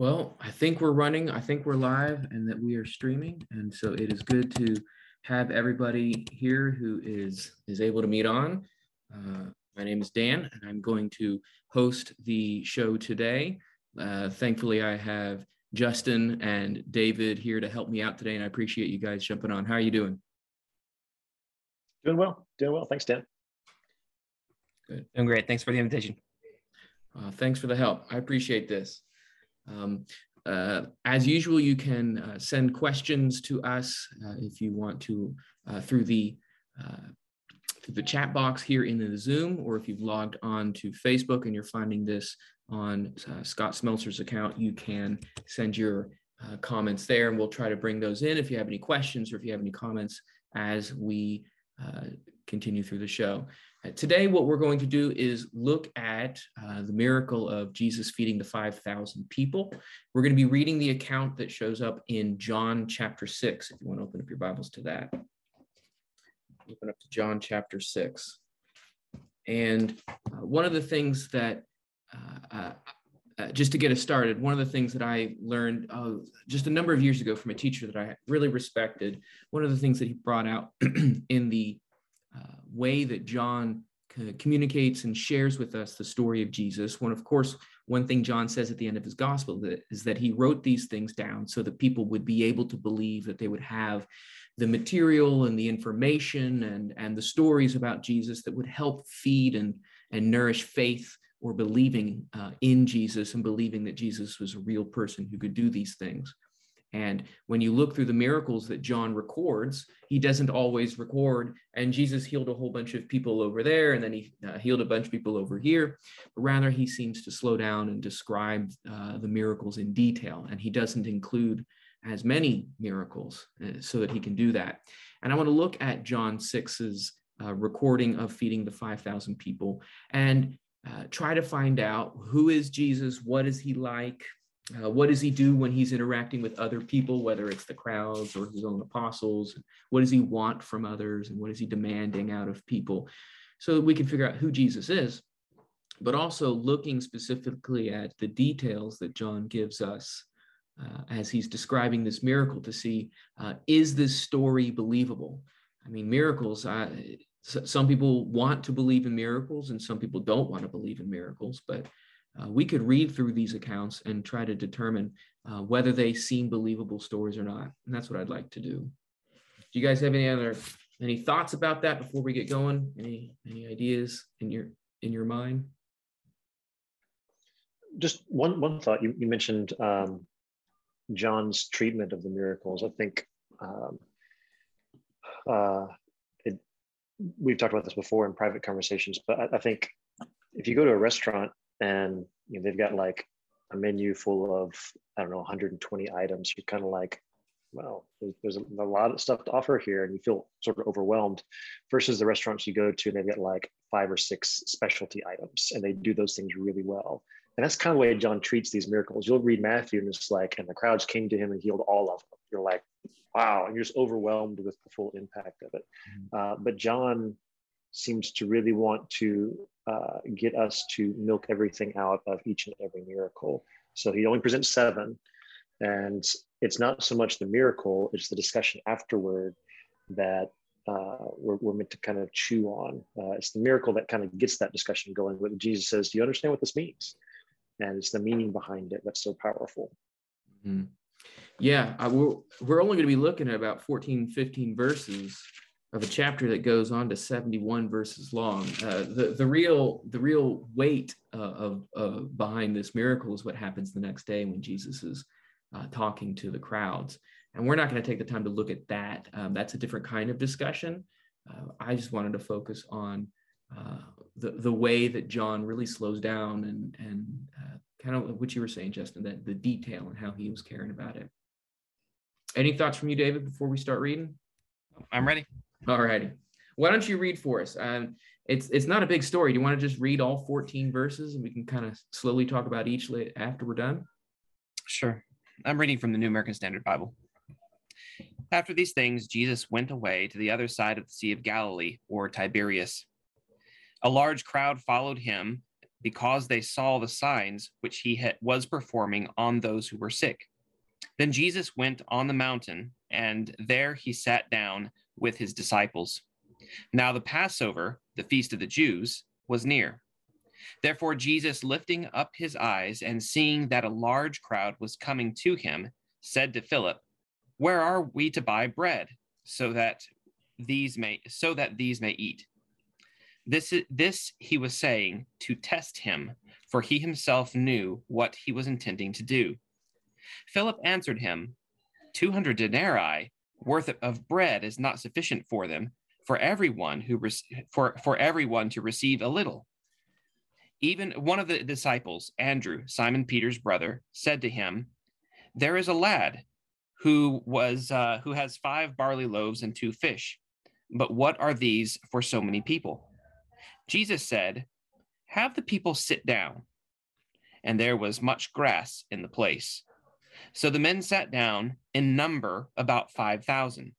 Well, I think we're running. I think we're live and that we are streaming. And so it is good to have everybody here who is is able to meet on. Uh, my name is Dan, and I'm going to host the show today. Uh, thankfully, I have Justin and David here to help me out today, and I appreciate you guys jumping on. How are you doing? Doing well. Doing well. Thanks, Dan. Good. Doing great. Thanks for the invitation. Uh, thanks for the help. I appreciate this. Um, uh, as usual, you can uh, send questions to us uh, if you want to uh, through the uh, through the chat box here in the Zoom, or if you've logged on to Facebook and you're finding this on uh, Scott Smeltzer's account, you can send your comments there, and we'll try to bring those in if you have any questions or if you have any comments as we continue through the show. Uh, today, what we're going to do is look at uh, the miracle of Jesus feeding the 5,000 people. We're going to be reading the account that shows up in John chapter 6, if you want to open up your Bibles to that. Open up to John chapter 6. And uh, one of the things that, uh, uh, uh, just to get us started, one of the things that I learned just a number of years ago from a teacher that I really respected, one of the things that he brought out in the uh, way that John communicates and shares with us the story of Jesus. One, of course, one thing John says at the end of his gospel that, is that he wrote these things down so that people would be able to believe that they would have the material and the information and, and the stories about Jesus that would help feed and, and nourish faith or believing uh, in Jesus and believing that Jesus was a real person who could do these things. And when you look through the miracles that John records, he doesn't always record, and Jesus healed a whole bunch of people over there, and then he uh, healed a bunch of people over here. But rather, he seems to slow down and describe uh, the miracles in detail, and he doesn't include as many miracles uh, so that he can do that. And I want to look at John 6's uh, recording of feeding the 5,000 people and uh, try to find out who is Jesus, what is he like, uh, what does he do when he's interacting with other people, whether it's the crowds or his own apostles? What does he want from others? And what is he demanding out of people? So that we can figure out who Jesus is, but also looking specifically at the details that John gives us uh, as he's describing this miracle to see uh, is this story believable? I mean, miracles, some people want to believe in miracles and some people don't want to believe in miracles, but uh, we could read through these accounts and try to determine uh, whether they seem believable stories or not. And that's what I'd like to do. Do you guys have any other any thoughts about that before we get going? Any any ideas in your in your mind? Just one one thought. You, you mentioned um, John's treatment of the miracles. I think um, uh, it, we've talked about this before in private conversations, but I, I think if you go to a restaurant and you know, they've got like a menu full of I don't know 120 items. You're kind of like, well, there's, there's a, lot of stuff to offer here, and you feel sort of overwhelmed. Versus the restaurants you go to, and they've got like five or six specialty items, and they do those things really well. And that's kind of the way John treats these miracles. You'll read Matthew, and it's like, and the crowds came to him and healed all of them. You're like, wow, and you're just overwhelmed with the full impact of it. Mm-hmm. Uh, but John seems to really want to uh, get us to milk everything out of each and every miracle. So he only presents seven. And it's not so much the miracle, it's the discussion afterward that uh, we're, we're, meant to kind of chew on. Uh, it's the miracle that kind of gets that discussion going. When Jesus says, Do you understand what this means? And it's the meaning behind it that's so powerful. Mm-hmm. Yeah, I, we're, we're only going to be looking at about 14, 15 verses of a chapter that goes on to 71 verses long. Uh, the, the real the real weight uh, of uh, behind this miracle is what happens the next day when Jesus is uh, talking to the crowds. And we're not going to take the time to look at that. Um, that's a different kind of discussion. Uh, I just wanted to focus on uh, the, the way that John really slows down and, and kind of what you were saying, Justin, that the detail and how he was caring about it. Any thoughts from you, David, before we start reading? I'm ready. All righty. Why don't you read for us? Um, it's it's not a big story. Do you want to just read all 14 verses and we can kind of slowly talk about each after we're done? Sure. I'm reading from the New American Standard Bible. After these things, Jesus went away to the other side of the Sea of Galilee, or Tiberias. A large crowd followed him, because they saw the signs which he had, was performing on those who were sick. Then Jesus went on the mountain, and there he sat down with his disciples. Now the Passover, the feast of the Jews, was near. Therefore, Jesus, lifting up his eyes and seeing that a large crowd was coming to him, said to Philip, Where are we to buy bread so that these may so that these may eat? This, this he was saying to test him, for he himself knew what he was intending to do. Philip answered him, 200 denarii worth of bread is not sufficient for them, for everyone who for, for everyone to receive a little. Even one of the disciples, Andrew, Simon Peter's brother, said to him, There is a lad who was uh, who has five barley loaves and two fish. But what are these for so many people? Jesus said, Have the people sit down. And there was much grass in the place. So the men sat down, in number about 5,000.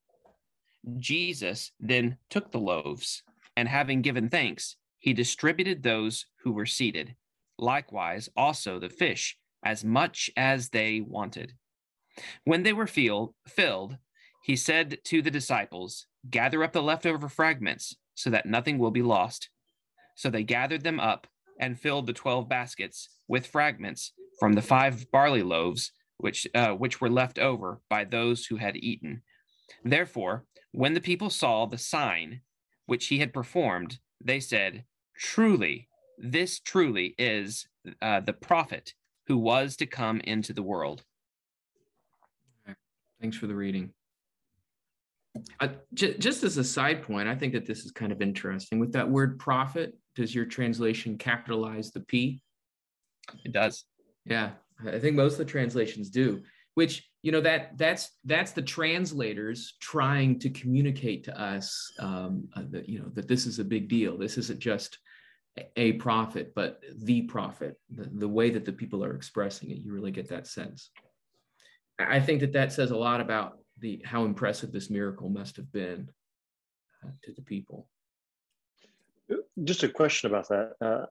Jesus then took the loaves, and having given thanks, he distributed those who were seated, likewise also the fish, as much as they wanted. When they were feel, filled, he said to the disciples, Gather up the leftover fragments, so that nothing will be lost. So they gathered them up and filled the twelve baskets with fragments from the five barley loaves which uh, which were left over by those who had eaten. Therefore, when the people saw the sign which he had performed, they said, "Truly, this truly is uh, the prophet who was to come into the world." Thanks for the reading. Uh, j- just as a side point, I think that this is kind of interesting. With that word prophet, does your translation capitalize the P? It does. Yeah, I think most of the translations do. Which you know that that's that's the translators trying to communicate to us um, uh, that you know that this is a big deal. This isn't just a prophet, but the prophet. The, the way that the people are expressing it, you really get that sense. I think that that says a lot about the how impressive this miracle must have been uh, to the people. Just a question about that. Uh,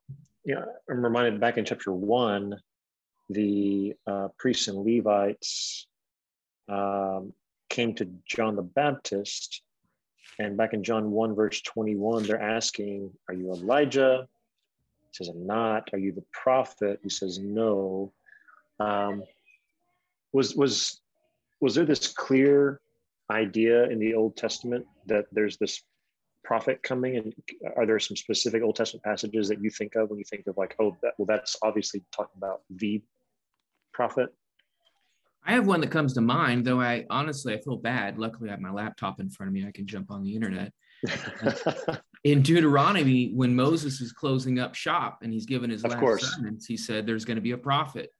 yeah, I'm reminded back in chapter one, the uh, priests and Levites um, came to John the Baptist, and back in John 1, verse 21, they're asking, Are you Elijah? He says, I'm not. Are you the prophet? He says, No. Um, was was was there this clear idea in the Old Testament that there's this prophet coming? And are there some specific Old Testament passages that you think of when you think of like, oh, that, well, that's obviously talking about the prophet? I have one that comes to mind, though I honestly I feel bad. Luckily, I have my laptop in front of me. I can jump on the internet. in Deuteronomy, when Moses is closing up shop and he's given his of last course. sentence, he said there's going to be a prophet.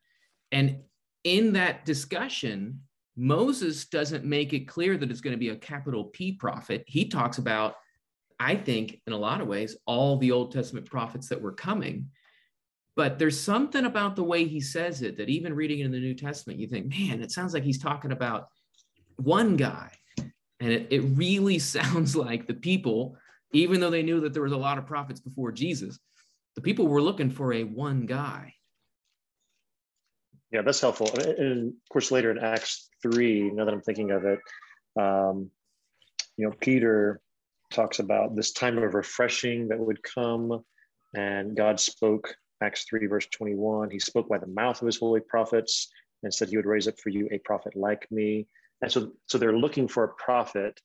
And in that discussion, Moses doesn't make it clear that it's going to be a capital P prophet. He talks about, I think, in a lot of ways, all the Old Testament prophets that were coming. But there's something about the way he says it that even reading it in the New Testament, you think, man, it sounds like he's talking about one guy. And it, it really sounds like the people, even though they knew that there was a lot of prophets before Jesus, the people were looking for a one guy. Yeah, that's helpful. And of course, later in Acts 3, now that I'm thinking of it, um, you know, Peter talks about this time of refreshing that would come, and God spoke, Acts 3, verse 21. He spoke by the mouth of his holy prophets and said he would raise up for you a prophet like me. And so, so they're looking for a prophet,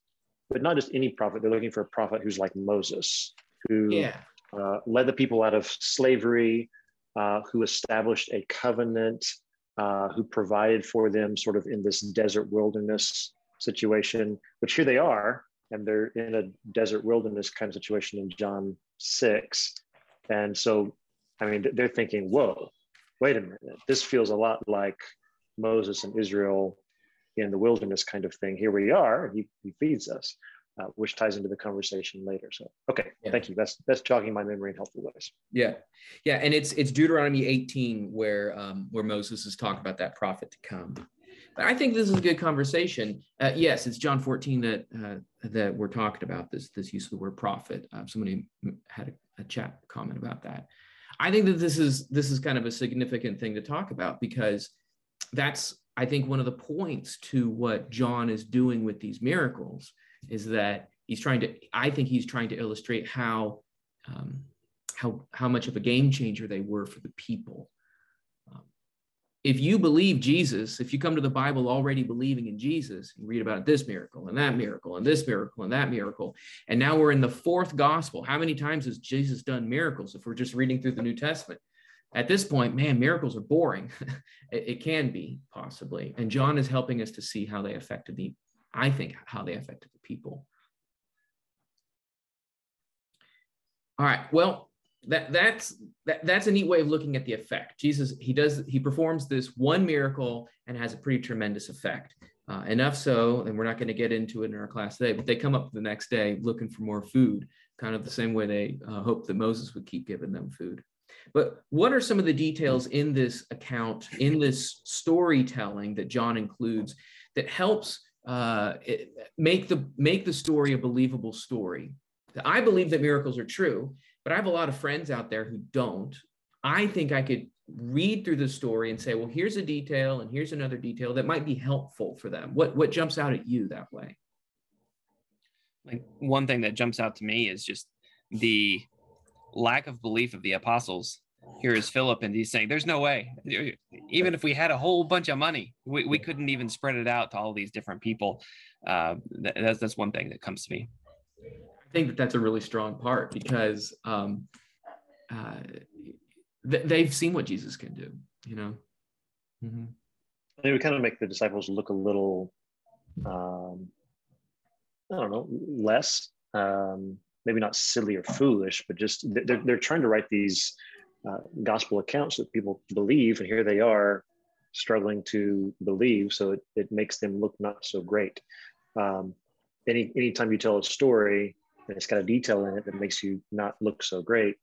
but not just any prophet. They're looking for a prophet who's like Moses, who Yeah. uh, led the people out of slavery, uh, who established a covenant, uh, who provided for them sort of in this desert wilderness situation, which here they are, and they're in a desert wilderness kind of situation in John 6. And so, I mean, they're thinking, whoa, wait a minute, this feels a lot like Moses and Israel in the wilderness kind of thing. Here we are, he, he feeds us. Uh, which ties into the conversation later. So, okay, Yeah. thank you. That's that's jogging my memory in helpful ways. Yeah, yeah, and it's it's Deuteronomy 18 where um, where Moses is talking about that prophet to come. But I think this is a good conversation. Uh, yes, it's John 14 that uh, that we're talking about this this use of the word prophet. Uh, somebody had a, a chat comment about that. I think that this is this is kind of a significant thing to talk about because that's I think one of the points to what John is doing with these miracles is that he's trying to I think he's trying to illustrate how um, how how much of a game changer they were for the people if you believe Jesus, if you come to the Bible already believing in Jesus, you read about this miracle and that miracle and this miracle and that miracle, and now we're in the fourth gospel. How many times has Jesus done miracles if we're just reading through the New Testament? At this point, man, miracles are boring. it, it can be possibly. And John is helping us to see how they affected the, I think, how they affected the people. All right. Well, that that's that, that's a neat way of looking at the effect. Jesus he does he performs this one miracle and has a pretty tremendous effect. Uh, enough so and we're not going to get into it in our class today but they come up the next day looking for more food kind of the same way they uh, hoped that moses would keep giving them food. But what are some of the details in this account in this storytelling that john includes that helps uh, it, make the make the story a believable story? I believe that miracles are true but I have a lot of friends out there who don't. I think I could read through the story and say, well, here's a detail and here's another detail that might be helpful for them. What what jumps out at you that way? Like one thing that jumps out to me is just the lack of belief of the apostles. Here is Philip, and he's saying, There's no way. Even if we had a whole bunch of money, we, we couldn't even spread it out to all these different people. Uh, that's, that's one thing that comes to me think that that's a really strong part because um, uh, th- they've seen what Jesus can do, you know. Mm-hmm. They would kind of make the disciples look a little, um, I don't know, less, um, maybe not silly or foolish, but just they're, they're trying to write these uh, gospel accounts that people believe, and here they are struggling to believe. So it, it makes them look not so great. Um, any anytime you tell a story and it's got a detail in it that makes you not look so great,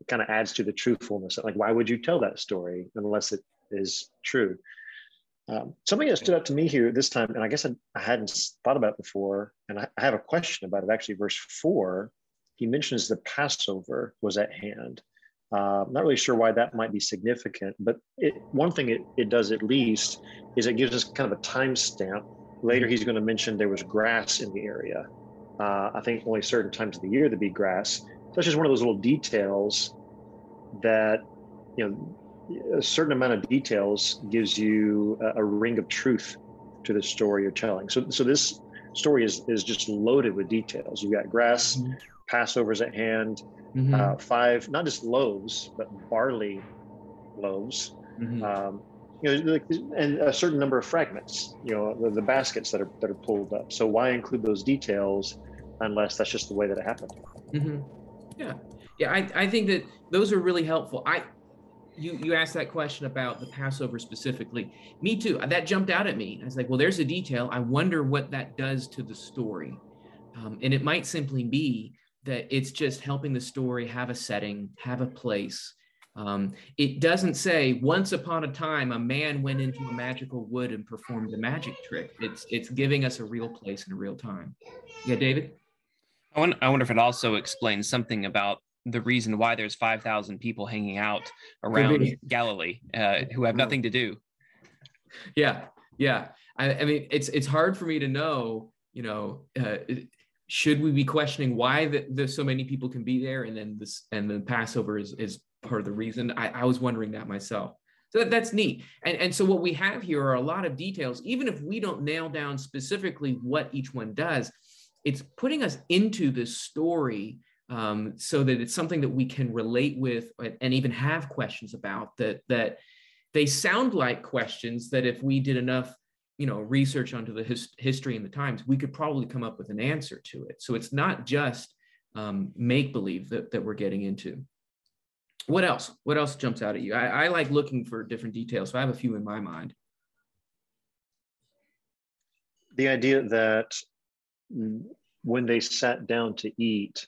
it kind of adds to the truthfulness. Like, why would you tell that story unless it is true? Um, something that stood out to me here this time, and I guess I, I hadn't thought about before, and I, I, have a question about it. Actually, verse four, he mentions the Passover was at hand. Uh, I'm not really sure why that might be significant, but it, one thing it, it does at least is it gives us kind of a timestamp. Later, he's going to mention there was grass in the area. Uh, I think only certain times of the year there be grass. So that's just one of those little details that, you know, a certain amount of details gives you a, a ring of truth to the story you're telling. So, so this story is is just loaded with details. You've got grass, mm-hmm. Passover's at hand, mm-hmm. uh, five not just loaves but barley loaves. Mm-hmm. Um, you know, and a certain number of fragments. You know, the, the, baskets that are that are pulled up. So why include those details unless that's just the way that it happened. Mm-hmm. Yeah, yeah. I, I think that those are really helpful. I you you asked that question about the Passover specifically. Me too. That jumped out at me. I was like, well, there's a detail. I wonder what that does to the story. Um, and it might simply be that it's just helping the story have a setting, have a place. Um, it doesn't say once upon a time a man went into a magical wood and performed a magic trick. It's it's giving us a real place and a real time. Yeah, David. I wonder, I wonder if it also explains something about the reason why there's 5,000 people hanging out around Galilee uh, who have nothing to do. Yeah, yeah. I, I, mean, it's it's hard for me to know. You know, uh, should we be questioning why the, the, so many people can be there, and then this and the Passover is is part of the reason? I, I was wondering that myself. So that, that's neat. And, and so what we have here are a lot of details, even if we don't nail down specifically what each one does, it's putting us into this story um, so that it's something that we can relate with and even have questions about that that they sound like questions that if we did enough you know research onto the his, history and the times we could probably come up with an answer to it. So it's not just um, make believe that, that we're getting into. What else? What else jumps out at you? I, I like looking for different details so i have a few in my mind. The idea that when they sat down to eat,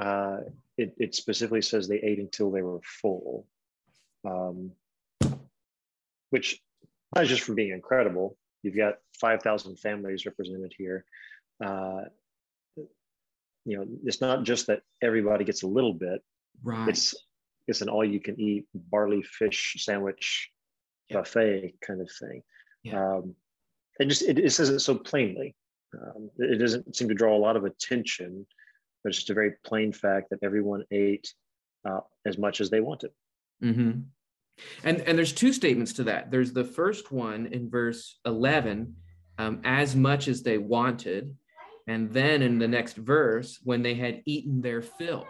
uh, it, it, specifically says they ate until they were full, um, which not just from being incredible. You've got 5,000 families represented here. Uh, you know, it's not just that everybody gets a little bit. Right. It's it's an all-you-can-eat barley fish sandwich yeah. buffet kind of thing. Yeah. Um, it just it, it, says it so plainly. Um, it doesn't seem to draw a lot of attention, but it's just a very plain fact that everyone ate uh, as much as they wanted. Mm-hmm. And and there's two statements to that. There's the first one in verse 11, um, as much as they wanted, and then in the next verse, when they had eaten their fill.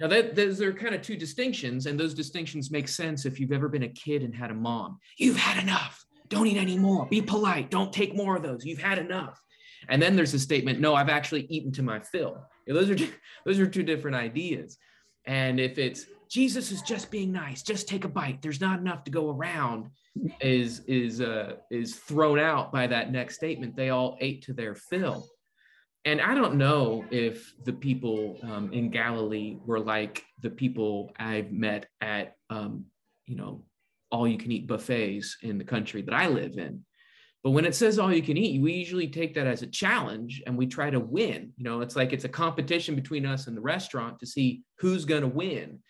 Now, that, those are kind of two distinctions, and those distinctions make sense if you've ever been a kid and had a mom. You've had enough. Don't eat any more. Be polite. Don't take more of those. You've had enough. And then there's a statement, no, I've actually eaten to my fill. Those are those are two different ideas. And if it's Jesus is just being nice, just take a bite. There's not enough to go around. Is is uh, is thrown out by that next statement. They all ate to their fill and I don't know if the people um, in Galilee were like the people I've met at, um, you know, all you can eat buffets in the country that I live in. But when it says all you can eat, we usually take that as a challenge and we try to win. You know, it's like it's a competition between us and the restaurant to see who's going to win.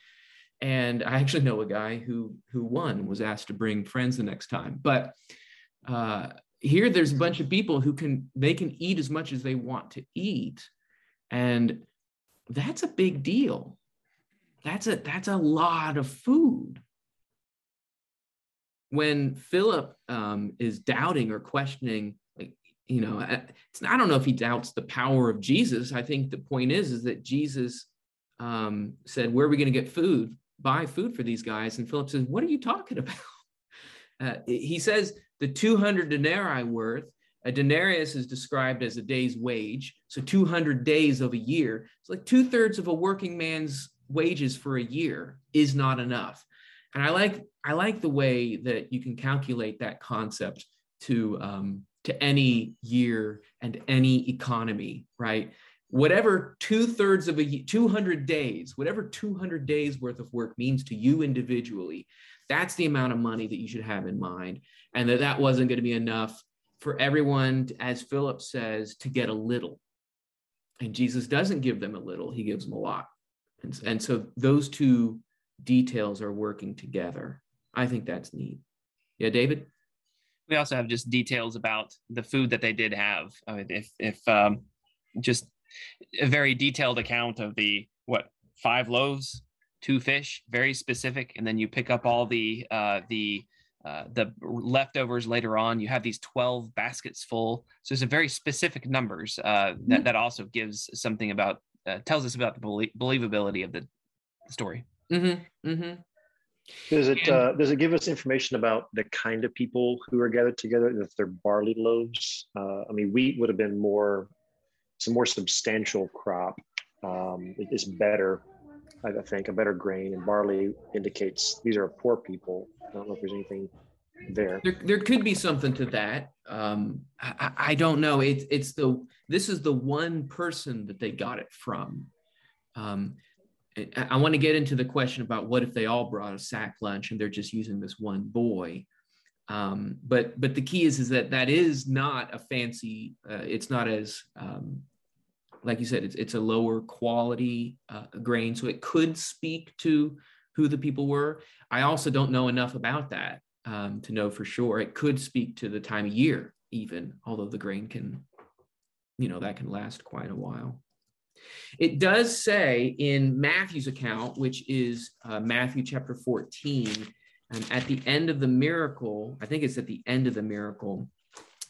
And I actually know a guy who who won was asked to bring friends the next time. But uh, here there's a bunch of people who can they can eat as much as they want to eat and that's a big deal that's a that's a lot of food when philip um, is doubting or questioning like you know i don't know if he doubts the power of jesus i think the point is is that jesus um, said where are we going to get food buy food for these guys and philip says what are you talking about uh, he says the 200 denarii worth, a denarius is described as a day's wage. So 200 days of a year. It's like two thirds of a working man's wages for a year is not enough. And I like I like the way that you can calculate that concept to um, to any year and any economy, right? Whatever two thirds of a 200 days, whatever 200 days worth of work means to you individually, that's the amount of money that you should have in mind. And that that wasn't going to be enough for everyone, as Philip says, to get a little. And Jesus doesn't give them a little, he gives them a lot. And, and so those two details are working together. I think that's neat. Yeah, David? We also have just details about the food that they did have. I mean, if, if um, just a very detailed account of the, what, five loaves two fish, very specific, and then you pick up all the uh, the uh, the leftovers later on. You have these twelve baskets full, so it's a very specific numbers uh, that mm-hmm. that also gives something about uh, tells us about the belie- believability of the story. Mm-hmm. Mm-hmm. Does it uh, does it give us information about the kind of people who are gathered together? If they're barley loaves, uh, I mean, wheat would have been more, it's a more substantial crop. Um, it's better I think, a better grain, and barley indicates these are poor people. I don't know if there's anything there. There, there could be something to that. Um, I, I don't know. It's it's the this is the one person that they got it from. Um, I, want to get into the question about what if they all brought a sack lunch and they're just using this one boy. Um, but but the key is is that that is not a fancy. Uh, it's not as um, like you said, it's, it's a lower quality uh, grain. So it could speak to who the people were. I also don't know enough about that um, to know for sure. It could speak to the time of year, even, although the grain can, you know, that can last quite a while. It does say in Matthew's account, which is uh, Matthew chapter 14, and at the end of the miracle, I think it's at the end of the miracle,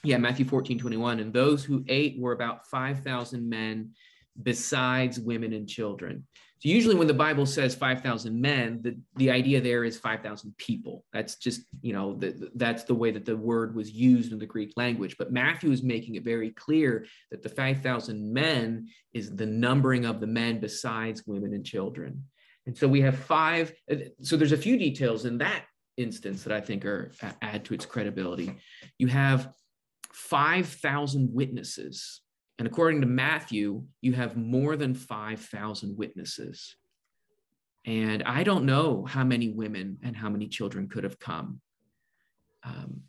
yeah, Matthew 14, 21. And those who ate were about 5,000 men besides women and children. So usually when the Bible says 5,000 men, the, the idea there is 5,000 people. That's just, you know, the, that's the way that the word was used in the Greek language. But Matthew is making it very clear that the 5,000 men is the numbering of the men besides women and children. And so we have five. So there's a few details in that instance that I think are add to its credibility. You have 5,000 witnesses. And according to Matthew, you have more than 5,000 witnesses. And I don't know how many women and how many children could have come. Um,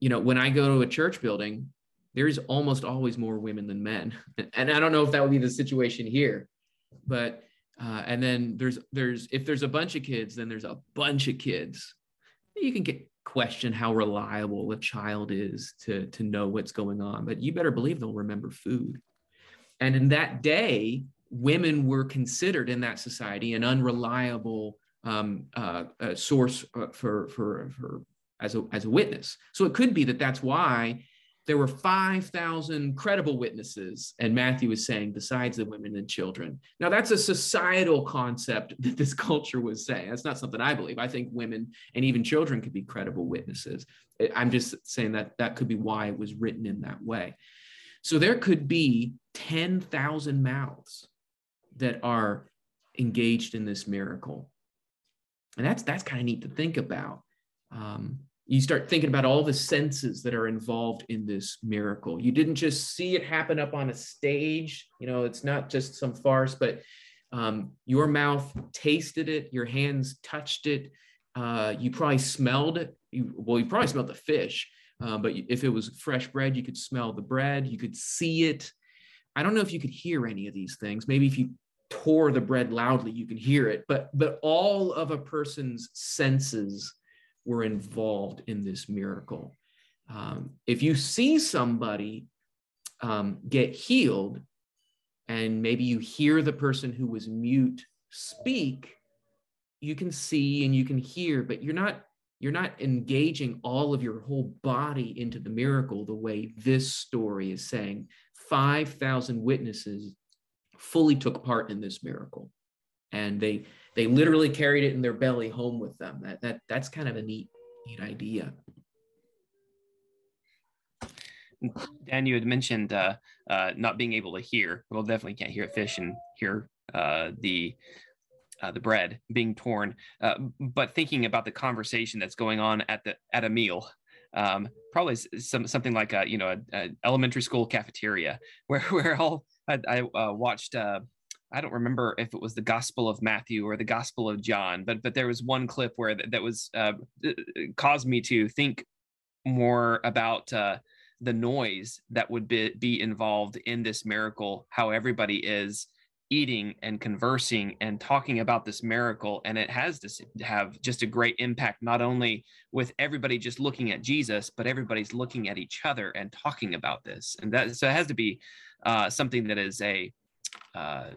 you know, when I go to a church building, there's almost always more women than men. And I don't know if that would be the situation here, but uh, and then there's there's if there's a bunch of kids then there's a bunch of kids you can get question how reliable a child is to to know what's going on but you better believe they'll remember food. And in that day women were considered in that society an unreliable um, uh, uh, source for, for for as a as a witness. So it could be that that's why there were 5,000 credible witnesses, and Matthew is saying, besides the women and children. Now, that's a societal concept that this culture was saying. That's not something I believe. I think women and even children could be credible witnesses. I'm just saying that that could be why it was written in that way. So there could be 10,000 mouths that are engaged in this miracle. And that's that's kind of neat to think about. Um, you start thinking about all the senses that are involved in this miracle. You didn't just see it happen up on a stage. You know, it's not just some farce, but um, your mouth tasted it, your hands touched it. Uh, you probably smelled it. You, well, you probably smelled the fish, uh, but if it was fresh bread, you could smell the bread. You could see it. I don't know if you could hear any of these things. Maybe if you tore the bread loudly, you can hear it. But but all of a person's senses were involved in this miracle. Um, if you see somebody um, get healed, and maybe you hear the person who was mute speak, you can see and you can hear, but you're not you're not engaging all of your whole body into the miracle the way this story is saying 5000 witnesses fully took part in this miracle and they they literally carried it in their belly home with them. That that that's kind of a neat neat idea. Dan, you had mentioned uh, uh, not being able to hear. Well, definitely can't hear a fish and hear uh, the uh, the bread being torn. Uh, but thinking about the conversation that's going on at the at a meal, um, probably some something like a you know an elementary school cafeteria where where all I, I uh, watched I don't remember if it was the Gospel of Matthew or the Gospel of John, but but there was one clip where that, that was uh, caused me to think more about uh, the noise that would be, be involved in this miracle, how everybody is eating and conversing and talking about this miracle and it has to have just a great impact not only with everybody just looking at jesus but everybody's looking at each other and talking about this and that so it has to be uh, something that is a uh,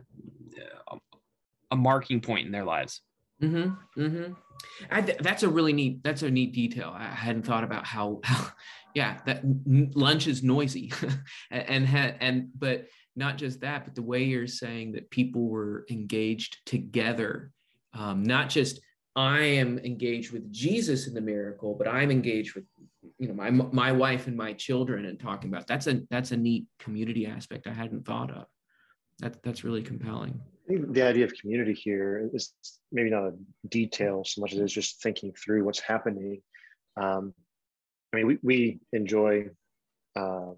a marking point in their lives. Mm-hmm. Mm-hmm. Th- that's a really neat. That's a neat detail. I hadn't thought about how. how yeah, that lunch is noisy, and and, and but not just that, but the way you're saying that people were engaged together, um, not just I am engaged with Jesus in the miracle, but I'm engaged with you know my my wife and my children and talking about that's a that's a neat community aspect I hadn't thought of that, that's really compelling. the idea of community here is maybe not a detail so much as it's just thinking through what's happening. Um, I mean, we, we enjoy uh,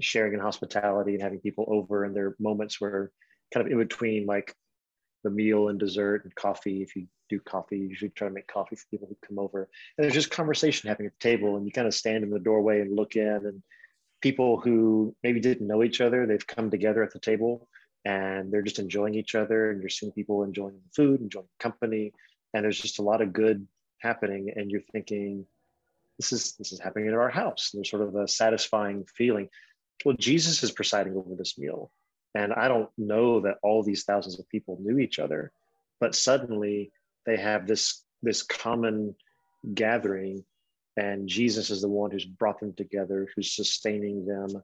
sharing in hospitality and having people over, and there are moments where kind of in between like the meal and dessert and coffee. If you do coffee, you usually try to make coffee for people who come over. And there's just conversation happening at the table, and you kind of stand in the doorway and look in, and people who maybe didn't know each other, they've come together at the table and they're just enjoying each other and you're seeing people enjoying the food, enjoying the company, and there's just a lot of good happening and you're thinking, this is this is happening in our house. And there's sort of a satisfying feeling. Well, Jesus is presiding over this meal. And I don't know that all these thousands of people knew each other, but suddenly they have this this common gathering and Jesus is the one who's brought them together, who's sustaining them,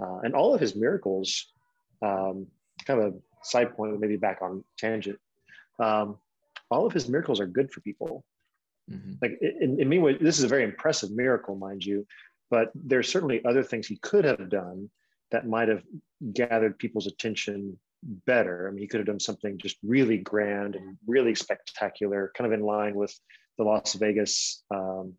uh, and all of his miracles. Um, kind of a side point, maybe back on tangent. Um, all of his miracles are good for people. Mm-hmm. Like in, in many ways, this is a very impressive miracle, mind you, but there's certainly other things he could have done that might have gathered people's attention better. I mean, he could have done something just really grand and really spectacular, kind of in line with the Las Vegas um,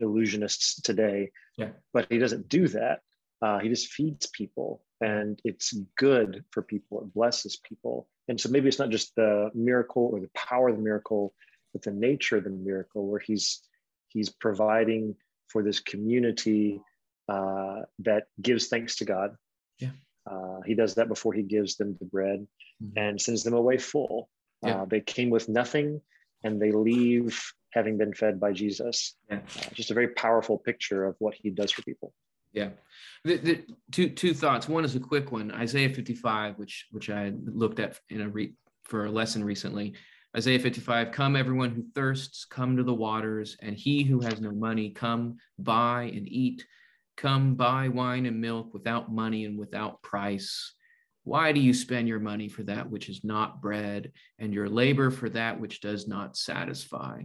illusionists today. Yeah. But he doesn't do that. Uh, he just feeds people and it's good for people. It blesses people. And so maybe it's not just the miracle or the power of the miracle, but the nature of the miracle where he's he's providing for this community uh, that gives thanks to God. Yeah. Uh, he does that before he gives them the bread Mhm. and sends them away full. Yeah. Uh, they came with nothing and they leave having been fed by Jesus. Yeah. Uh, just a very powerful picture of what he does for people. Yeah. The, the, two two thoughts. One is a quick one. Isaiah 55, which which I looked at in a re, for a lesson recently. Isaiah 55, come everyone who thirsts, come to the waters, and he who has no money, come buy and eat. Come buy wine and milk without money and without price. Why do you spend your money for that which is not bread, and your labor for that which does not satisfy?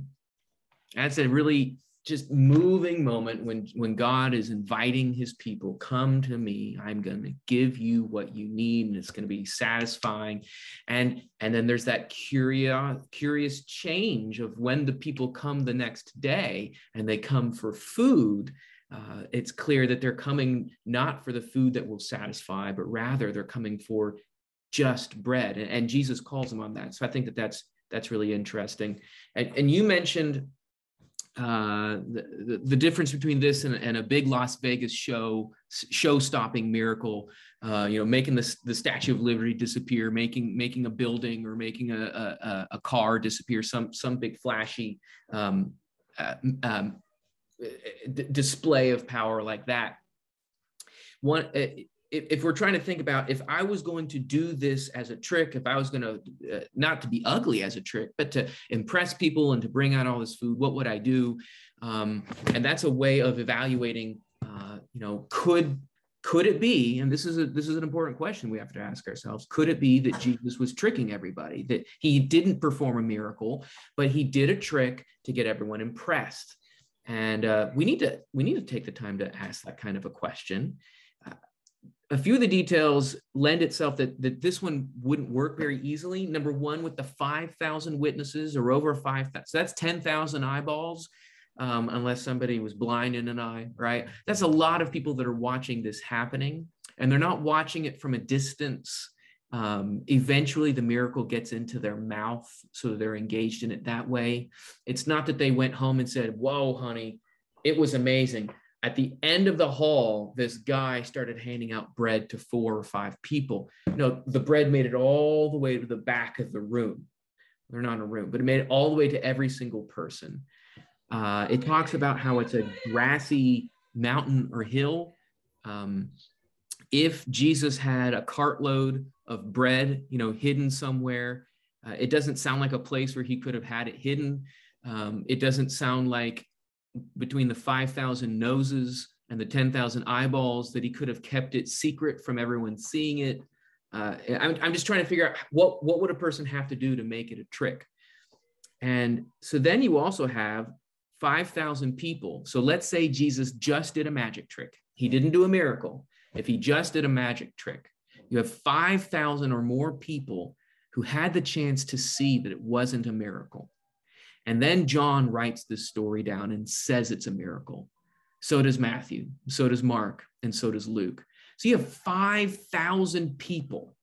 That's a really just moving moment when when God is inviting his people, come to me. I'm going to give you what you need and it's going to be satisfying. And and then there's that curious curious change of when the people come the next day and they come for food. Uh, it's clear that they're coming not for the food that will satisfy, but rather they're coming for just bread. And, and Jesus calls them on that. So I think that that's that's really interesting. And, and you mentioned uh, the, the, difference between this and, and, a big Las Vegas show, show-stopping miracle, uh, you know, making the, the Statue of Liberty disappear, making making a building or making a, a, a car disappear, some some big flashy um, uh, um, d- display of power like that. One, if, if, we're trying to think about if I was going to do this as a trick, if I was going to uh, not to be ugly as a trick, but to impress people and to bring out all this food, what would I do? Um, and that's a way of evaluating. Uh, you know, could could it be? And this is a this is an important question we have to ask ourselves. Could it be that Jesus was tricking everybody? That he didn't perform a miracle, but he did a trick to get everyone impressed. And uh, we need to we need to take the time to ask that kind of a question a few of the details lend itself that, that this one wouldn't work very easily. Number one, with the 5,000 witnesses or over 5,000, so that's 10,000 eyeballs, um, unless somebody was blind in an eye, right? That's a lot of people that are watching this happening, and they're not watching it from a distance. Um, eventually, the miracle gets into their mouth, so they're engaged in it that way. It's not that they went home and said, Whoa, honey, it was amazing at the end of the hall, this guy started handing out bread to four or five people. No, the bread made it all the way to the back of the room. They're not in a room, but it made it all the way to every single person. Uh, it talks about how it's a grassy mountain or hill. Um, if Jesus had a cartload of bread, you know, hidden somewhere, uh, it doesn't sound like a place where he could have had it hidden. Um, it doesn't sound like between the 5,000 noses and the 10,000 eyeballs that he could have kept it secret from everyone seeing it. Uh, I'm, I'm just trying to figure out what, what would a person have to do to make it a trick? And so then you also have 5,000 people. So let's say Jesus just did a magic trick. He didn't do a miracle. If he just did a magic trick, you have 5,000 or more people who had the chance to see that it wasn't a miracle. And then John writes this story down and says it's a miracle. So does Matthew, so does Mark, and so does Luke. So you have 5,000 people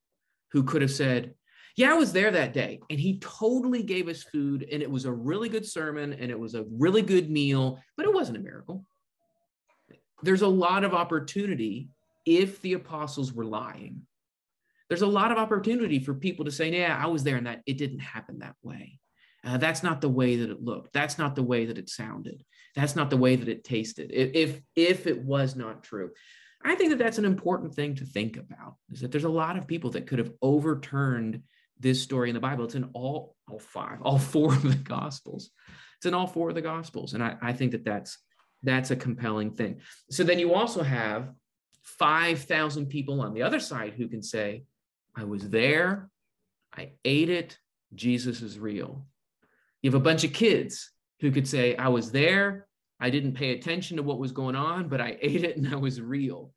who could have said, Yeah, I was there that day. And he totally gave us food, and it was a really good sermon, and it was a really good meal, but it wasn't a miracle. There's a lot of opportunity if the apostles were lying. There's a lot of opportunity for people to say, Yeah, I was there, and that it didn't happen that way. Uh, that's not the way that it looked. That's not the way that it sounded. That's not the way that it tasted. If if it was not true, I think that that's an important thing to think about. Is that there's a lot of people that could have overturned this story in the Bible. It's in all all five, all four of the Gospels. It's in all four of the Gospels, and I, I think that that's that's a compelling thing. So then you also have five thousand people on the other side who can say, "I was there, I ate it. Jesus is real." You have a bunch of kids who could say, I was there, I didn't pay attention to what was going on, but I ate it and I was real.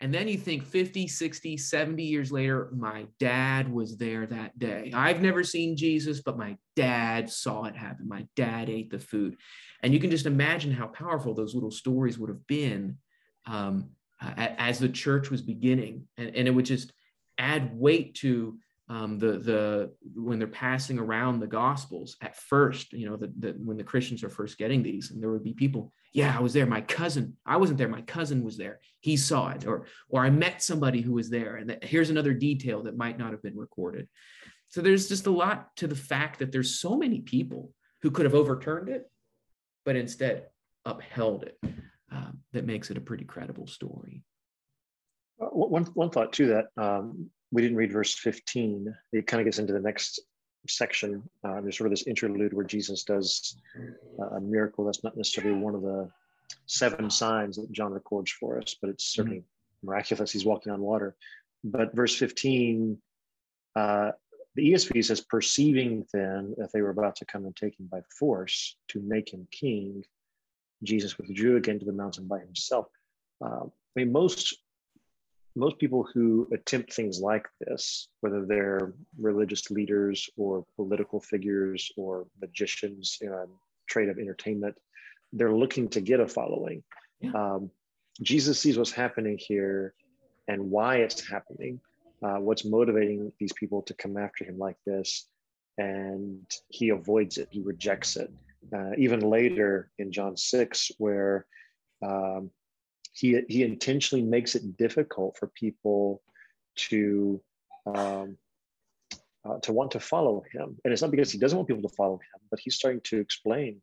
And then you think 50, 60, 70 years later, my dad was there that day. I've never seen Jesus, but my dad saw it happen. My dad ate the food. And you can just imagine how powerful those little stories would have been um, as the church was beginning. And, and it would just add weight to um, the the when they're passing around the gospels at first you know the when the christians are first getting these and there would be people yeah i was there. My cousin i wasn't there. My cousin was there. He saw it. Or or i met somebody who was there and that, here's another detail that might not have been recorded. So there's just a lot to the fact that there's so many people who could have overturned it but instead upheld it uh, that makes it a pretty credible story. Uh, one, one thought to that um, we didn't read verse 15. It kind of gets into the next section. Uh, there's sort of this interlude where Jesus does uh, a miracle that's not necessarily one of the seven signs that John records for us, but it's certainly mm-hmm. miraculous. He's walking on water. But verse 15, uh, the ESV says, perceiving then that they were about to come and take him by force to make him king, Jesus withdrew again to the mountain by himself. Uh, I mean, most most people who attempt things like this, whether they're religious leaders or political figures or magicians in a trade of entertainment, they're looking to get a following. Yeah. Um, Jesus sees what's happening here and why it's happening, uh, what's motivating these people to come after him like this, and he avoids it, he rejects it. Uh, even later in John 6, where um, he he intentionally makes it difficult for people to um, uh, to want to follow him. And it's not because he doesn't want people to follow him but he's starting to explain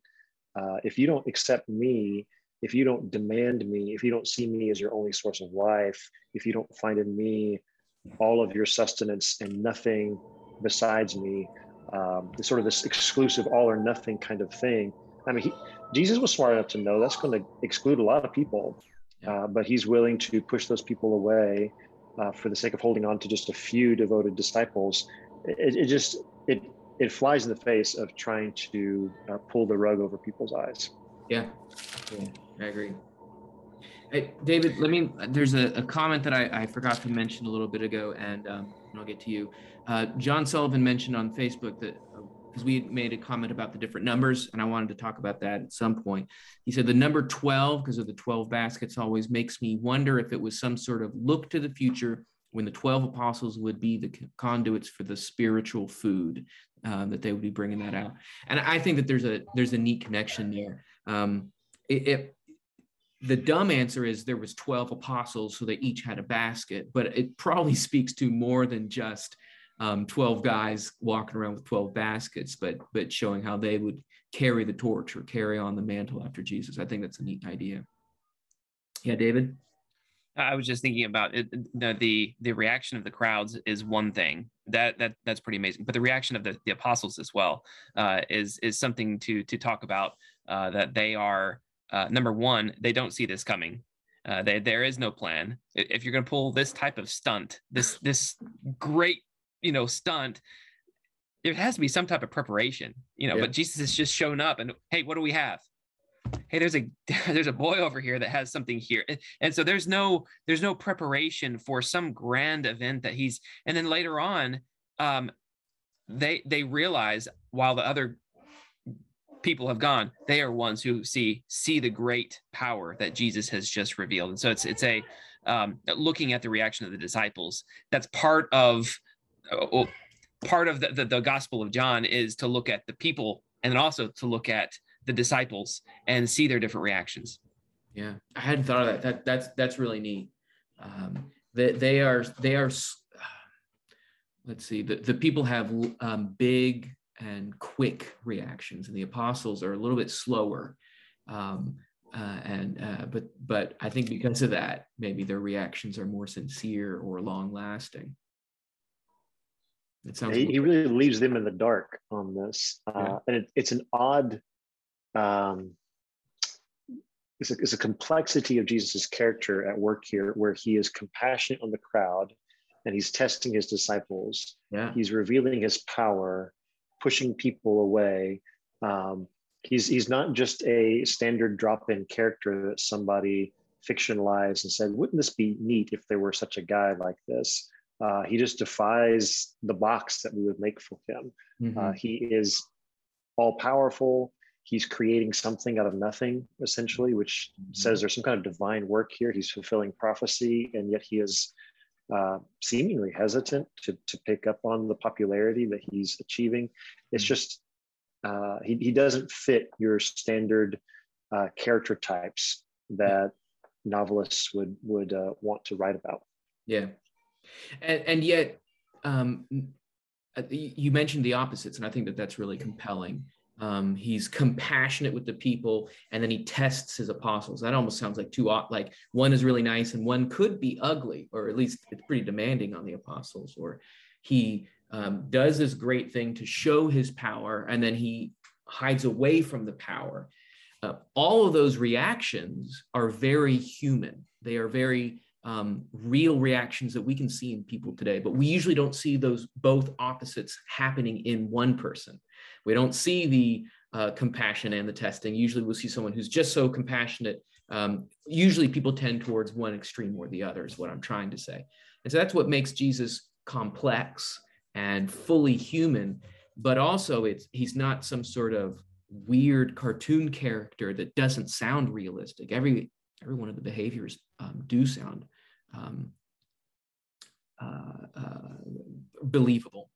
uh, if you don't accept me if you don't demand me if you don't see me as your only source of life if you don't find in me all of your sustenance and nothing besides me um, it's sort of this exclusive all or nothing kind of thing. I mean he, jesus was smart enough to know that's going to exclude a lot of people uh, but he's willing to push those people away uh, for the sake of holding on to just a few devoted disciples. It, it just it it flies in the face of trying to uh, pull the rug over people's eyes. Yeah, yeah I agree. Hey, David, let me. There's a, a comment that I, I, forgot to mention a little bit ago, and, um, and I'll get to you. Uh, John Sullivan mentioned on Facebook that because we made a comment about the different numbers and I wanted to talk about that at some point. He said the number 12, because of the 12 baskets, always makes me wonder if it was some sort of look to the future when the 12 apostles would be the conduits for the spiritual food uh, that they would be bringing that out. And I think that there's a there's a neat connection there. Um, it, it the dumb answer is there was 12 apostles so they each had a basket but it probably speaks to more than just um, 12 guys walking around with 12 baskets, but but showing how they would carry the torch or carry on the mantle after Jesus. I think that's a neat idea. Yeah, David. I was just thinking about it. The, the the reaction of the crowds is one thing that that that's pretty amazing, but the reaction of the, the apostles as well uh, is is something to to talk about. Uh, that they are uh, number one, they don't see this coming. Uh, they, there is no plan. If you're going to pull this type of stunt, this this great you know stunt there has to be some type of preparation you know yeah. but jesus has just shown up and hey what do we have? Hey there's a there's a boy over here that has something here. And so there's no there's no preparation for some grand event that he's and then later on um they they realize while the other people have gone they are ones who see see the great power that jesus has just revealed. And so it's it's a um, looking at the reaction of the disciples that's part of part of the, the, the gospel of John is to look at the people and then also to look at the disciples and see their different reactions. Yeah, I hadn't thought of that. That that's that's really neat. Um, they, they are they are. Let's see. The the people have um, big and quick reactions, and the apostles are a little bit slower. Um, uh, and uh, but but I think because of that, maybe their reactions are more sincere or long lasting. It sounds. He, he, really leaves them in the dark on this, uh, yeah. and it, it's an odd. Um, it's a, it's a complexity of Jesus's character at work here, where he is compassionate on the crowd, and he's testing his disciples. Yeah. He's revealing his power, pushing people away. Um, he's he's not just a standard drop-in character that somebody fictionalized and said, "Wouldn't this be neat if there were such a guy like this?" Uh, he just defies the box that we would make for him. Mm-hmm. Uh, he is all powerful. He's creating something out of nothing, essentially, which mm-hmm. says there's some kind of divine work here. He's fulfilling prophecy, and yet he is uh, seemingly hesitant to, to pick up on the popularity that he's achieving. It's mm. just, uh, he, he doesn't fit your standard uh, character types that novelists would, would uh, want to write about. Yeah. And, and yet, um, uh, you mentioned the opposites, and I think that that's really compelling. Um, he's compassionate with the people, and then he tests his apostles. That almost sounds like two like one is really nice and one could be ugly, or at least it's pretty demanding on the apostles. Or he um, does this great thing to show his power, and then he hides away from the power. Uh, all of those reactions are very human. They are very um, real reactions that we can see in people today, but we usually don't see those both opposites happening in one person. We don't see the uh, compassion and the testing. Usually we'll see someone who's just so compassionate. Um, usually people tend towards one extreme or the other, is what I'm trying to say. And so that's what makes Jesus complex and fully human, but also it's he's not some sort of weird cartoon character that doesn't sound realistic. Every every one of the behaviors um, do sound um, uh, uh, believable.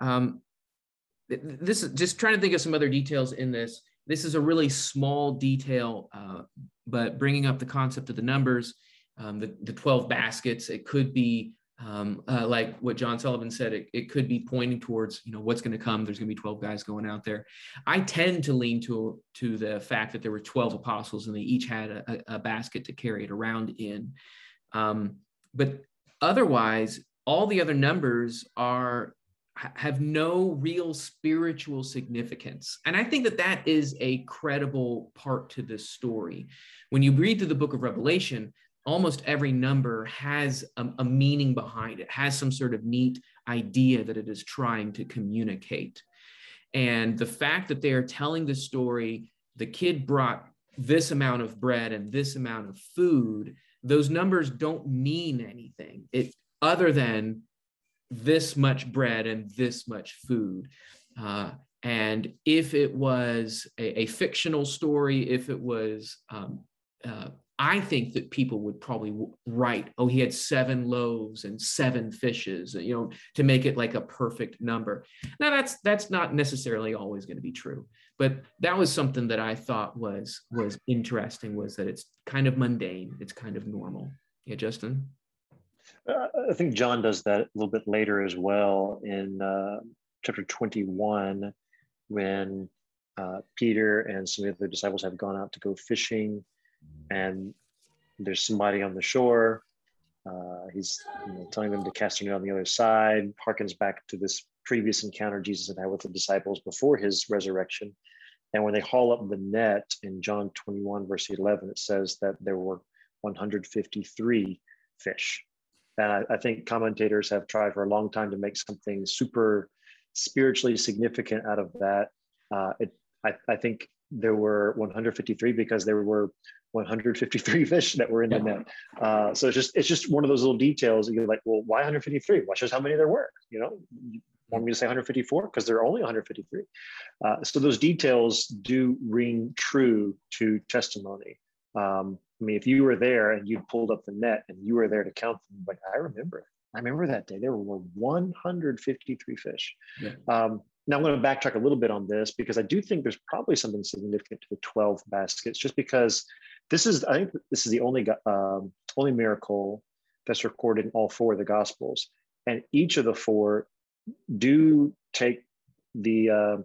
Um, this is just trying to think of some other details in this. This is a really small detail, uh, but bringing up the concept of the numbers, um, the, the 12 baskets, it could be um, uh, like what John Sullivan said, it, it could be pointing towards, you know, what's going to come. There's going to be 12 guys going out there. I tend to lean to, to the fact that there were 12 apostles and they each had a, a basket to carry it around in. Um, but otherwise, all the other numbers are have no real spiritual significance. And I think that that is a credible part to this story. When you read through the book of Revelation, almost every number has a, a, meaning behind it, has some sort of neat idea that it is trying to communicate. And the fact that they are telling the story, the kid brought this amount of bread and this amount of food, those numbers don't mean anything it, other than this much bread and this much food. Uh, and if it was a, a, fictional story, if it was um, uh, I think that people would probably write, oh, he had seven loaves and seven fishes, you know, to make it like a perfect number. Now that's that's not necessarily always going to be true, but that was something that I thought was was interesting was that it's kind of mundane, it's kind of normal. Yeah, Justin. Uh, I think John does that a little bit later as well in uh, chapter 21 when uh, Peter and some of the disciples have gone out to go fishing and there's somebody on the shore. Uh, he's you know, telling them to cast their net on the other side, harkens back to this previous encounter Jesus had had with the disciples before his resurrection. And when they haul up the net in John 21, verse 11, it says that there were 153 fish. And I, I think commentators have tried for a long time to make something super spiritually significant out of that. Uh, it, I, I, think there were 153 because there were 153 fish that were in the net. Uh, so it's just it's just one of those little details. You're like, well, why 153? Why shows how many there were? You know, you want me to say 154 because there are only 153. Uh, so those details do ring true to testimony. Um, I mean, if you were there and you pulled up the net and you were there to count them, like I remember, I remember that day there were 153 fish. Yeah. Um, now I'm going to backtrack a little bit on this because I do think there's probably something significant to the 12 baskets, just because this is, I think this is the only, um, only miracle that's recorded in all four of the Gospels. And each of the four do take the, uh,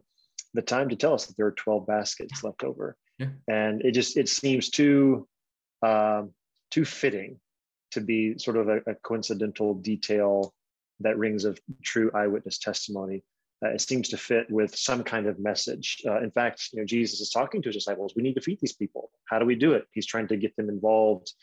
the time to tell us that there are 12 baskets left over. Yeah. And it just, it seems too, um, too fitting to be sort of a, a coincidental detail that rings of true eyewitness testimony uh, it seems to fit with some kind of message. Uh, in fact, you know, Jesus is talking to his disciples. We need to feed these people. How do we do it? He's trying to get them involved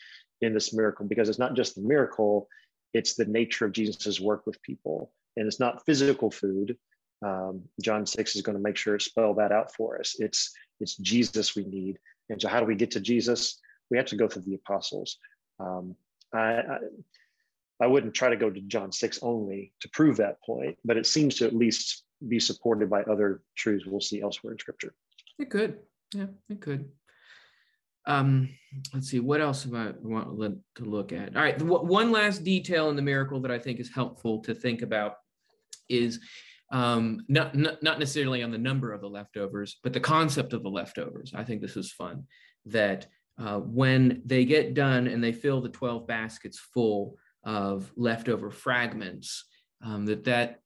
in this miracle because it's not just the miracle; it's the nature of Jesus's work with people, and it's not physical food. Um, John six is going to make sure to spell that out for us. It's it's Jesus we need, and so how do we get to Jesus? We have to go through the apostles. Um, I, I I wouldn't try to go to John 6 only to prove that point, but it seems to at least be supported by other truths we'll see elsewhere in scripture. It could. Yeah, it could. um, let's see, what else do I want to look at? All right, one last detail in the miracle that I think is helpful to think about is um, not, not, not necessarily on the number of the leftovers, but the concept of the leftovers. I think this is fun. That uh, when they get done and they fill the 12 baskets full of leftover fragments, um, that that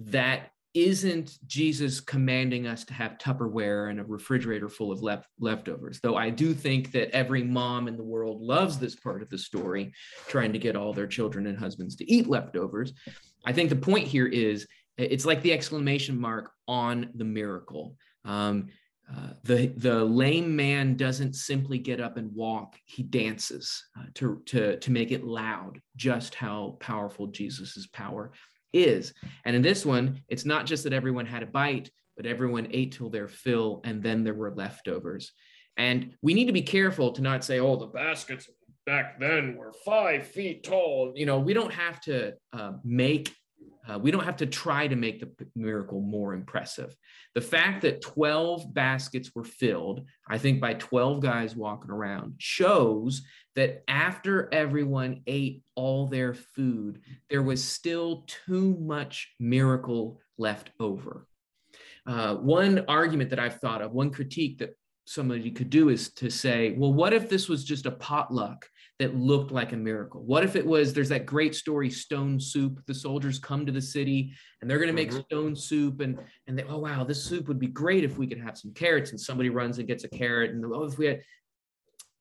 that isn't Jesus commanding us to have Tupperware and a refrigerator full of left, leftovers. Though I do think that every mom in the world loves this part of the story, trying to get all their children and husbands to eat leftovers. I think the point here is it's like the exclamation mark on the miracle. Um, uh, the the lame man doesn't simply get up and walk; he dances uh, to to to make it loud. Just how powerful Jesus's power is. And in this one, it's not just that everyone had a bite, but everyone ate till their fill, and then there were leftovers. And we need to be careful to not say, "Oh, the baskets back then were five feet tall." You know, we don't have to uh, make uh, we don't have to try to make the miracle more impressive. The fact that 12 baskets were filled, I think by 12 guys walking around, shows that after everyone ate all their food, there was still too much miracle left over. Uh, one argument that I've thought of, one critique that somebody could do is to say, well, what if this was just a potluck that looked like a miracle? What if it was there's that great story, stone soup? The soldiers come to the city and they're going to make mm-hmm. stone soup, and and they, oh wow, this soup would be great if we could have some carrots. And somebody runs and gets a carrot, and oh, if we had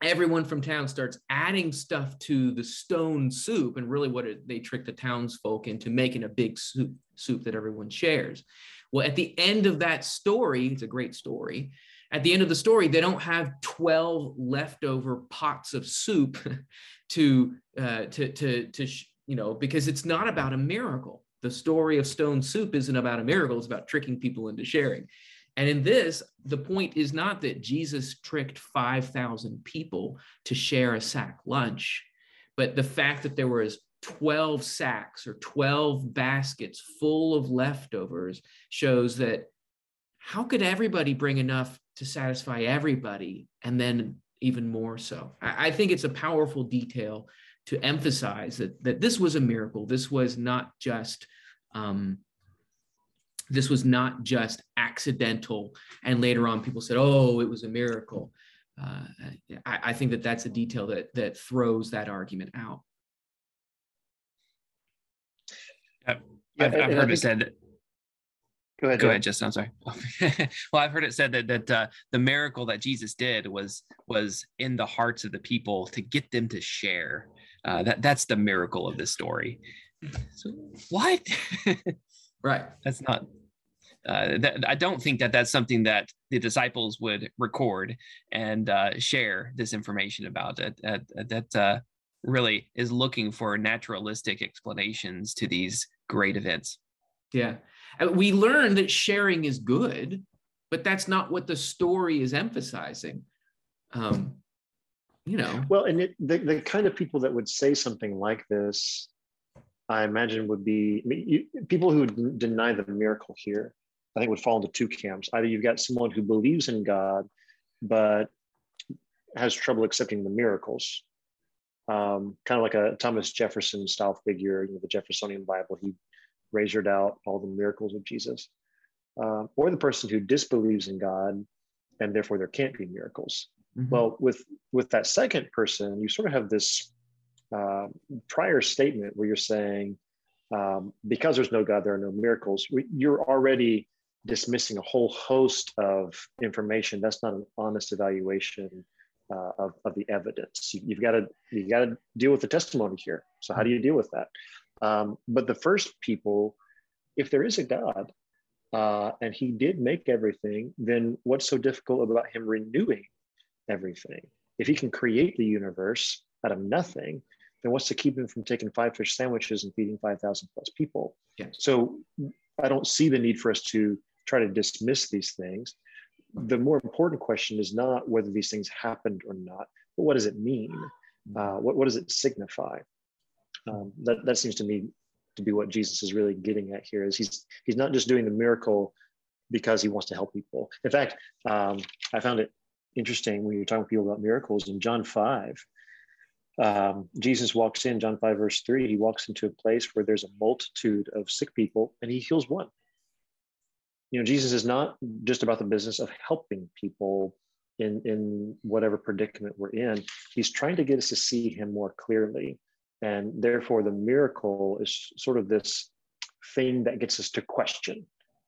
everyone from town starts adding stuff to the stone soup and really what it, they trick the townsfolk into making a big soup soup that everyone shares well at the end of that story it's a great story at the end of the story, they don't have 12 leftover pots of soup to, uh, to, to, to, you know, because it's not about a miracle. The story of stone soup isn't about a miracle, it's about tricking people into sharing. And in this, the point is not that Jesus tricked 5,000 people to share a sack lunch, but the fact that there was 12 sacks or 12 baskets full of leftovers shows that how could everybody bring enough to satisfy everybody and then even more so. I, I, think it's a powerful detail to emphasize that that this was a miracle. This was not just um, this was not just accidental and later on people said oh it was a miracle. Uh, I, I think that that's a detail that that throws that argument out. I've, I've heard it said Go ahead. Go ahead, Justin. I'm sorry. well, I've heard it said that that uh, the miracle that Jesus did was was in the hearts of the people to get them to share. Uh, that that's the miracle of this story. So what? right. That's not. Uh, that, I don't think that that's something that the disciples would record and uh, share this information about. That that, that uh, really is looking for naturalistic explanations to these great events. Yeah, we learn that sharing is good, but that's not what the story is emphasizing. Um, you know. Well, and it, the, the kind of people that would say something like this, I imagine would be I mean, you, people who deny the miracle here. I think would fall into two camps. Either you've got someone who believes in God, but has trouble accepting the miracles, um, kind of like a Thomas Jefferson style figure, you know, the Jeffersonian Bible. He measured out all the miracles of Jesus, uh, or the person who disbelieves in God, and therefore there can't be miracles. Mm-hmm. Well, with with that second person, you sort of have this uh, prior statement where you're saying, um, because there's no God, there are no miracles. You're already dismissing a whole host of information. That's not an honest evaluation uh, of, of the evidence. You, have got to you got to deal with the testimony here. So how do you deal with that? Um, but the first people, if there is a God uh, and he did make everything, then what's so difficult about him renewing everything? If he can create the universe out of nothing, then what's to keep him from taking five fish sandwiches and feeding 5,000 plus people? So I don't see the need for us to try to dismiss these things. The more important question is not whether these things happened or not, but what does it mean? Uh, what, what does it signify? Um, that that seems to me to be what Jesus is really getting at here. Is he's he's not just doing the miracle because he wants to help people. In fact, um, I found it interesting when you're talking to people about miracles in John 5. Um, Jesus walks in, John 5, verse 3, he walks into a place where there's a multitude of sick people and he heals one. You know, Jesus is not just about the business of helping people in, in whatever predicament we're in. He's trying to get us to see him more clearly. And therefore, the miracle is sort of this thing that gets us to question.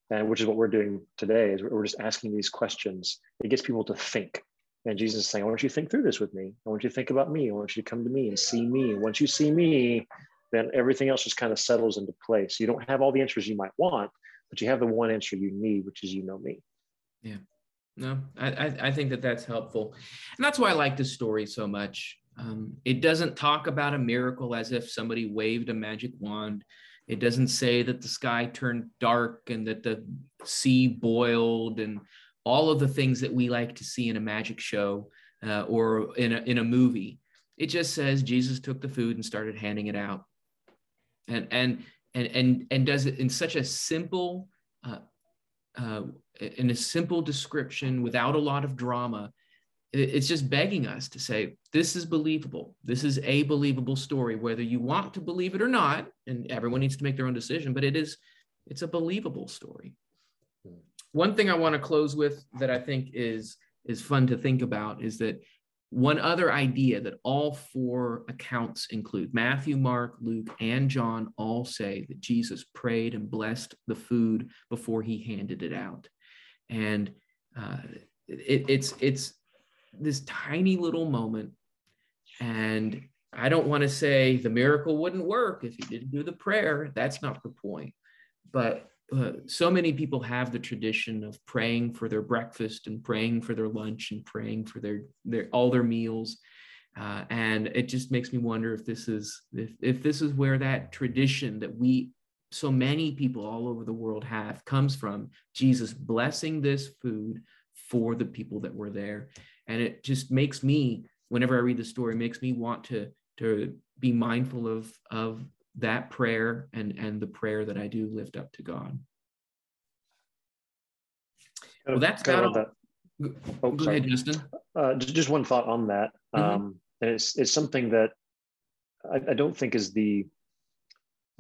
And which is what we're doing today is we're just asking these questions. It gets people to think. And jesus is saying i want you to think through this with me. I want you to think about me. I want you to come to me and see me. And once you see me then everything else just kind of settles into place. You don't have all the answers you might want but you have the one answer you need which is you know me. Yeah. No i i think that that's helpful. And that's why i like this story so much um, it doesn't talk about a miracle as if somebody waved a magic wand it doesn't say that the sky turned dark and that the sea boiled and all of the things that we like to see in a magic show uh, or in a, in a movie. It just says Jesus took the food and started handing it out. And, and, and, and, and does it in such a simple, uh, uh, in a simple description without a lot of drama it's just begging us to say this is believable. This is a believable story whether you want to believe it or not and everyone needs to make their own decision but it is it's a believable story. One thing i want to close with that i think is is fun to think about is that one other idea that all four accounts include matthew mark luke and john all say that jesus prayed and blessed the food before he handed it out. And uh, it, it's it's this tiny little moment. And I don't want to say the miracle wouldn't work if he didn't do the prayer. That's not the point. But uh, so many people have the tradition of praying for their breakfast and praying for their lunch and praying for their, their all their meals. Uh, and it just makes me wonder if this is if, if this is where that tradition that we so many people all over the world have comes from jesus blessing this food for the people that were there and it just makes me whenever i read the story makes me want to to be mindful of of that prayer and and the prayer that i do lift up to god well that's about that. Oh, Go sorry. ahead, Justin. Uh, just, just one thought on that. Mm-hmm. Um, and it's, it's something that I, I don't think is the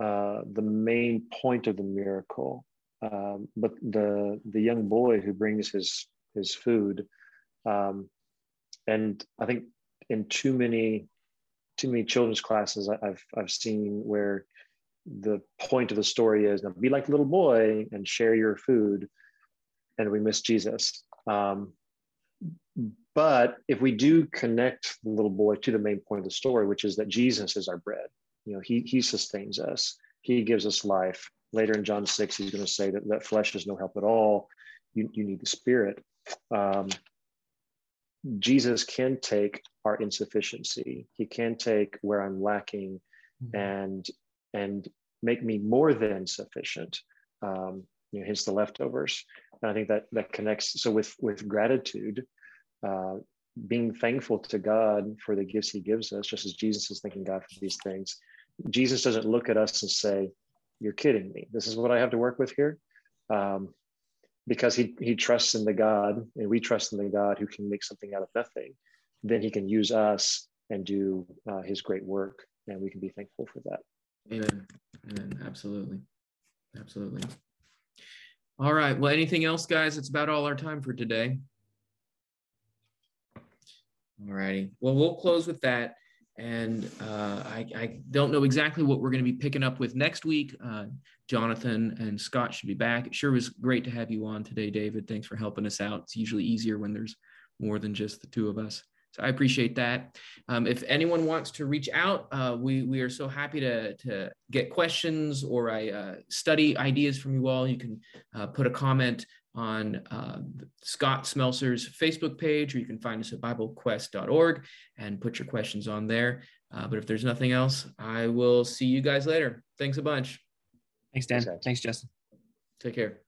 uh, the main point of the miracle. Um, but the the young boy who brings his his food, um, and I think in too many too many children's classes I've I've seen where the point of the story is now be like little boy and share your food, and we miss Jesus. Um, but if we do connect the little boy to the main point of the story, which is that Jesus is our bread, you know, he he sustains us, he gives us life. Later in John six, he's going to say that that flesh is no help at all. You you need the Spirit. Um, Jesus can take our insufficiency. He can take where I'm lacking mm-hmm. and and make me more than sufficient. Um, you know, hence the leftovers. And I think that that connects. So with with gratitude, uh, being thankful to God for the gifts He gives us, just as Jesus is thanking God for these things. Jesus doesn't look at us and say, "You're kidding me. This is what I have to work with here." Um, because he he trusts in the God and we trust in the God who can make something out of nothing, then he can use us and do uh, his great work, and we can be thankful for that. Amen. Amen. Absolutely. Absolutely. All right. Well, anything else, guys? It's about all our time for today. All righty. Well, we'll close with that. And uh, I, I, don't know exactly what we're going to be picking up with next week. Uh, Jonathan and Scott should be back. It sure was great to have you on today, David. Thanks for helping us out. It's usually easier when there's more than just the two of us. So I appreciate that. Um, if anyone wants to reach out, uh, we, we are so happy to, to get questions or I uh, study ideas from you all. You can uh, put a comment on uh, Scott Smelser's Facebook page, or you can find us at BibleQuest.org and put your questions on there. Uh, but if there's nothing else, I will see you guys later. Thanks a bunch. Thanks, Dan. Thanks, Justin. Take care.